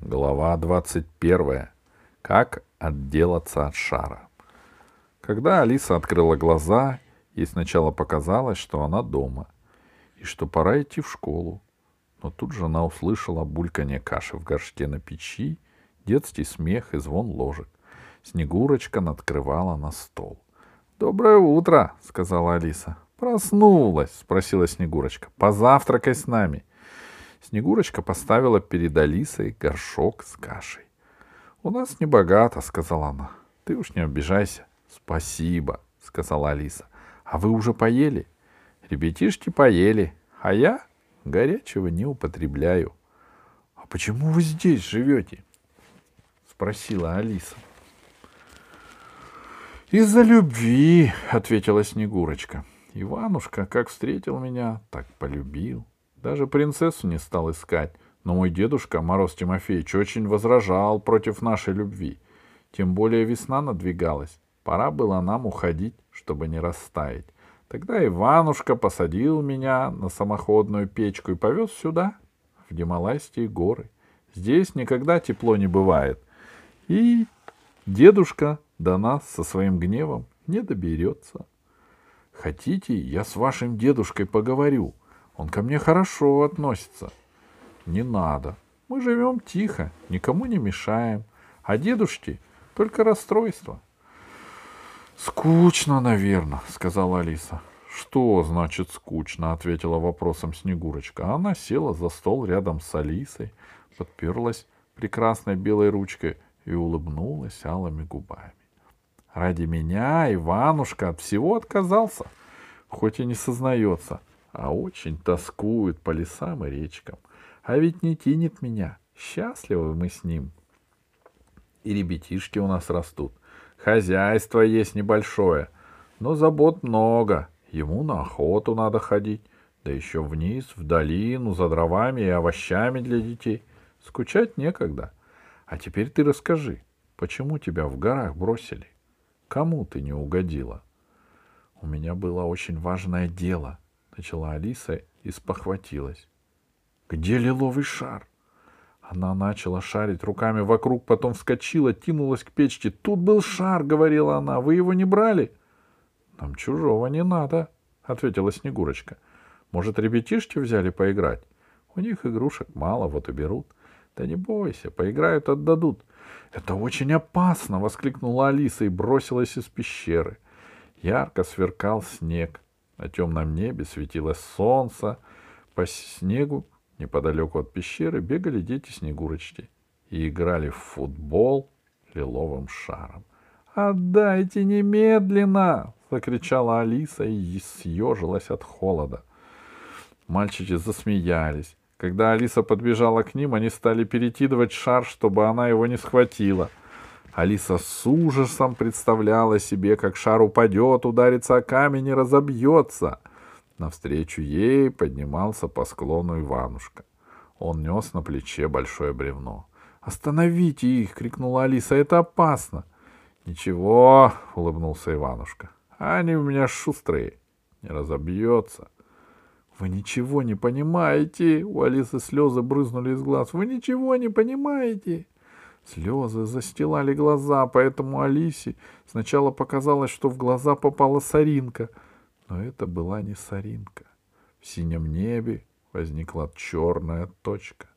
Глава 21. Как отделаться от шара. Когда Алиса открыла глаза, ей сначала показалось, что она дома, и что пора идти в школу. Но тут же она услышала бульканье каши в горшке на печи, детский смех и звон ложек. Снегурочка надкрывала на стол. «Доброе утро!» — сказала Алиса. «Проснулась?» — спросила Снегурочка. «Позавтракай с нами». Снегурочка поставила перед Алисой горшок с кашей. — У нас не богато, — сказала она. — Ты уж не обижайся. — Спасибо, — сказала Алиса. — А вы уже поели? — Ребятишки поели, а я горячего не употребляю. — А почему вы здесь живете? — спросила Алиса. — Из-за любви, — ответила Снегурочка. Иванушка, как встретил меня, так полюбил. — даже принцессу не стал искать, но мой дедушка, Мороз Тимофеевич, очень возражал против нашей любви. Тем более весна надвигалась. Пора было нам уходить, чтобы не растаять. Тогда Иванушка посадил меня на самоходную печку и повез сюда, в Гималайские горы. Здесь никогда тепло не бывает. И дедушка до нас со своим гневом не доберется. Хотите, я с вашим дедушкой поговорю? Он ко мне хорошо относится. Не надо. Мы живем тихо, никому не мешаем. А дедушке только расстройство. Скучно, наверное, сказала Алиса. Что значит скучно? ответила вопросом Снегурочка. Она села за стол рядом с Алисой, подперлась прекрасной белой ручкой и улыбнулась алыми губами. Ради меня Иванушка от всего отказался, хоть и не сознается а очень тоскует по лесам и речкам. А ведь не тянет меня. Счастливы мы с ним. И ребятишки у нас растут. Хозяйство есть небольшое, но забот много. Ему на охоту надо ходить, да еще вниз, в долину, за дровами и овощами для детей. Скучать некогда. А теперь ты расскажи, почему тебя в горах бросили? Кому ты не угодила? У меня было очень важное дело —— начала Алиса и спохватилась. «Где лиловый шар?» Она начала шарить руками вокруг, потом вскочила, кинулась к печке. «Тут был шар», — говорила она. «Вы его не брали?» «Нам чужого не надо», — ответила Снегурочка. «Может, ребятишки взяли поиграть? У них игрушек мало, вот и берут». «Да не бойся, поиграют, отдадут». «Это очень опасно!» — воскликнула Алиса и бросилась из пещеры. Ярко сверкал снег. На темном небе светилось солнце. По снегу неподалеку от пещеры бегали дети-снегурочки и играли в футбол лиловым шаром. «Отдайте немедленно!» — закричала Алиса и съежилась от холода. Мальчики засмеялись. Когда Алиса подбежала к ним, они стали перекидывать шар, чтобы она его не схватила. Алиса с ужасом представляла себе, как шар упадет, ударится о камень и разобьется. Навстречу ей поднимался по склону Иванушка. Он нес на плече большое бревно. «Остановите их!» — крикнула Алиса. «Это опасно!» «Ничего!» — улыбнулся Иванушка. «Они у меня шустрые. Не разобьется!» «Вы ничего не понимаете!» У Алисы слезы брызнули из глаз. «Вы ничего не понимаете!» Слезы застилали глаза, поэтому Алисе сначала показалось, что в глаза попала соринка. Но это была не соринка. В синем небе возникла черная точка,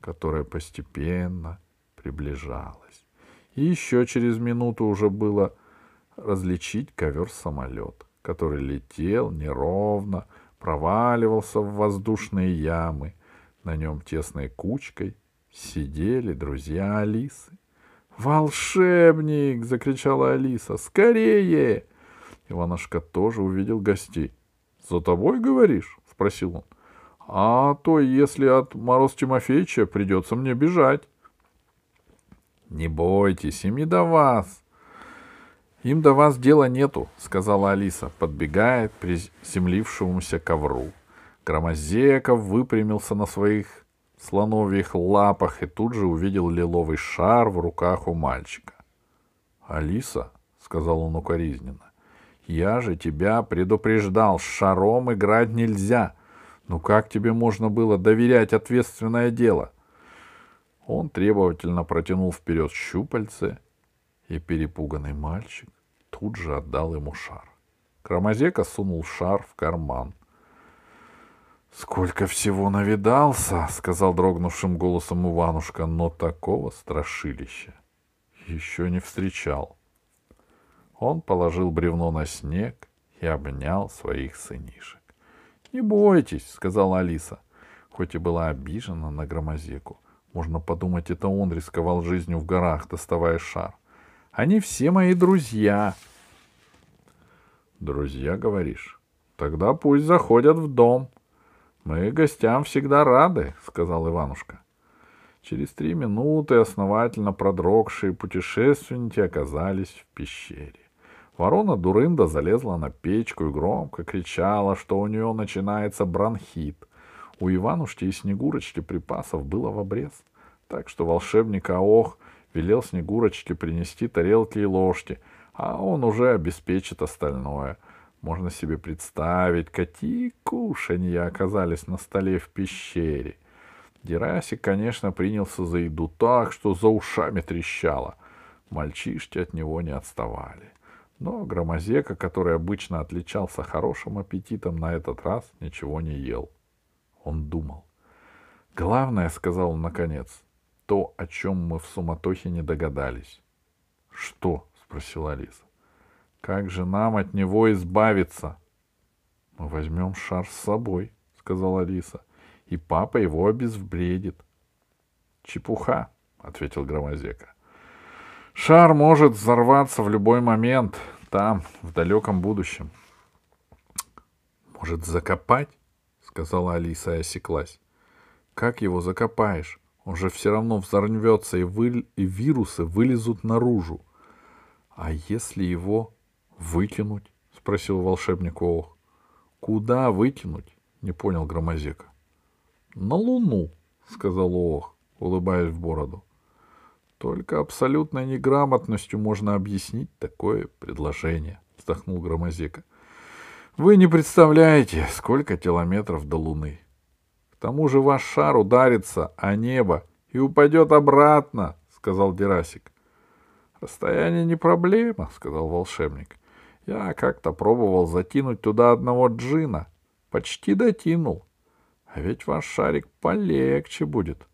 которая постепенно приближалась. И еще через минуту уже было различить ковер-самолет, который летел неровно, проваливался в воздушные ямы. На нем тесной кучкой сидели друзья Алисы. «Волшебник!» — закричала Алиса. «Скорее!» Иванушка тоже увидел гостей. «За тобой, говоришь?» — спросил он. «А то, если от Мороз Тимофеевича, придется мне бежать». «Не бойтесь, им не до вас». «Им до вас дела нету», — сказала Алиса, подбегая к приземлившемуся ковру. Громозеков выпрямился на своих слоновьих лапах и тут же увидел лиловый шар в руках у мальчика. «Алиса», — сказал он укоризненно, — «я же тебя предупреждал, с шаром играть нельзя. Ну как тебе можно было доверять ответственное дело?» Он требовательно протянул вперед щупальце, и перепуганный мальчик тут же отдал ему шар. Громозека сунул шар в карман. «Сколько всего навидался!» — сказал дрогнувшим голосом Иванушка, но такого страшилища еще не встречал. Он положил бревно на снег и обнял своих сынишек. «Не бойтесь», — сказала Алиса, хоть и была обижена на громозеку. Можно подумать, это он рисковал жизнью в горах, доставая шар. Они все мои друзья. Друзья, говоришь? Тогда пусть заходят в дом. Мы гостям всегда рады, сказал Иванушка. Через три минуты основательно продрогшие путешественники оказались в пещере. Ворона Дурында залезла на печку и громко кричала, что у нее начинается бронхит. У Иванушки и Снегурочки припасов было в обрез, так что волшебник Аох велел Снегурочке принести тарелки и ложки, а он уже обеспечит остальное. Можно себе представить, какие кушанья оказались на столе в пещере. Дерасик, конечно, принялся за еду так, что за ушами трещало. Мальчишки от него не отставали. Но Громозека, который обычно отличался хорошим аппетитом, на этот раз ничего не ел. Он думал. Главное, — сказал он наконец, то, о чем мы в суматохе не догадались. — Что? — спросила Алиса. — Как же нам от него избавиться? — Мы возьмем шар с собой, — сказала Алиса, — и папа его обезвредит. — Чепуха, — ответил Громозека. — Шар может взорваться в любой момент, там, в далеком будущем. — Может, закопать? — сказала Алиса и осеклась. — Как его закопаешь? Он же все равно взорвется, и, вы... и вирусы вылезут наружу. — А если его выкинуть? — спросил волшебник Ох. — Куда выкинуть? — не понял Громозека. — На Луну, — сказал Ох, улыбаясь в бороду. Только абсолютной неграмотностью можно объяснить такое предложение, — вздохнул Громозека. — Вы не представляете, сколько километров до Луны. К тому же ваш шар ударится о небо и упадет обратно, — сказал Дерасик. — Расстояние не проблема, — сказал волшебник. — Я как-то пробовал затянуть туда одного джина. Почти дотянул. А ведь ваш шарик полегче будет.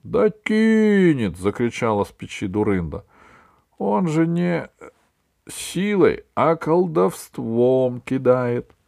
— Да кинет! — закричала с печи Дурында. — Он же не силой, а колдовством кидает. —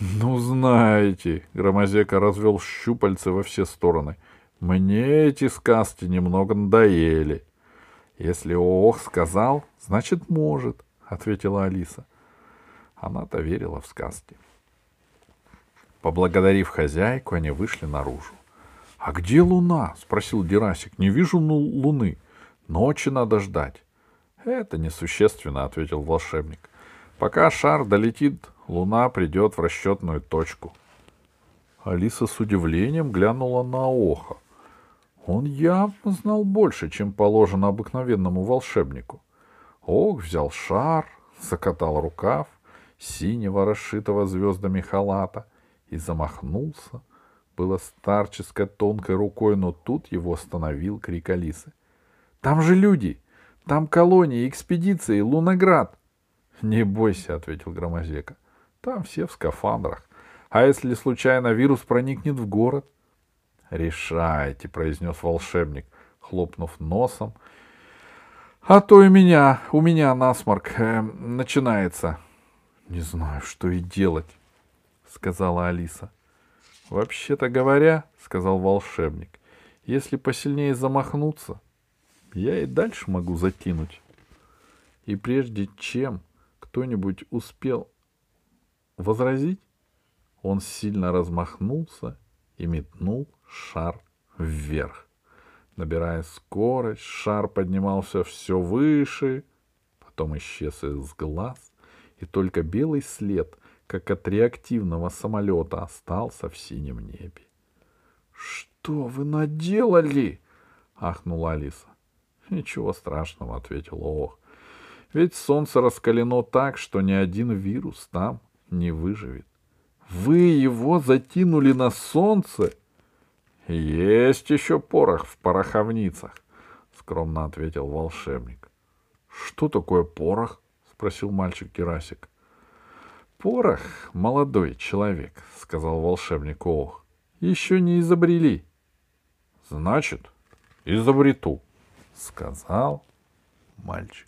ну, знаете, Громозека развел щупальцы во все стороны. Мне эти сказки немного надоели. Если Ох сказал, значит может, ответила Алиса. Она-то верила в сказки. Поблагодарив хозяйку, они вышли наружу. — А где луна? — спросил Дерасик. — Не вижу ну, луны. Ночи надо ждать. — Это несущественно, — ответил волшебник. — Пока шар долетит Луна придет в расчетную точку. Алиса с удивлением глянула на Оха. Он явно знал больше, чем положено обыкновенному волшебнику. Ох взял шар, закатал рукав синего, расшитого звездами халата, и замахнулся. Было старческой тонкой рукой, но тут его остановил крик Алисы. — Там же люди! Там колонии, экспедиции, Луноград! — Не бойся, — ответил Громозека. — там все в скафандрах. А если случайно вирус проникнет в город? Решайте, произнес волшебник, хлопнув носом. А то у меня, у меня насморк э, начинается. Не знаю, что и делать, сказала Алиса. Вообще-то говоря, сказал волшебник, если посильнее замахнуться, я и дальше могу закинуть. И прежде чем кто-нибудь успел возразить, он сильно размахнулся и метнул шар вверх. Набирая скорость, шар поднимался все выше, потом исчез из глаз, и только белый след, как от реактивного самолета, остался в синем небе. — Что вы наделали? — ахнула Алиса. — Ничего страшного, — ответил Ох. — Ведь солнце раскалено так, что ни один вирус там не выживет. Вы его затянули на солнце? Есть еще порох в пороховницах, скромно ответил волшебник. Что такое порох? Спросил мальчик Герасик. Порох, молодой человек, сказал волшебник Ох, еще не изобрели. Значит, изобрету, сказал мальчик.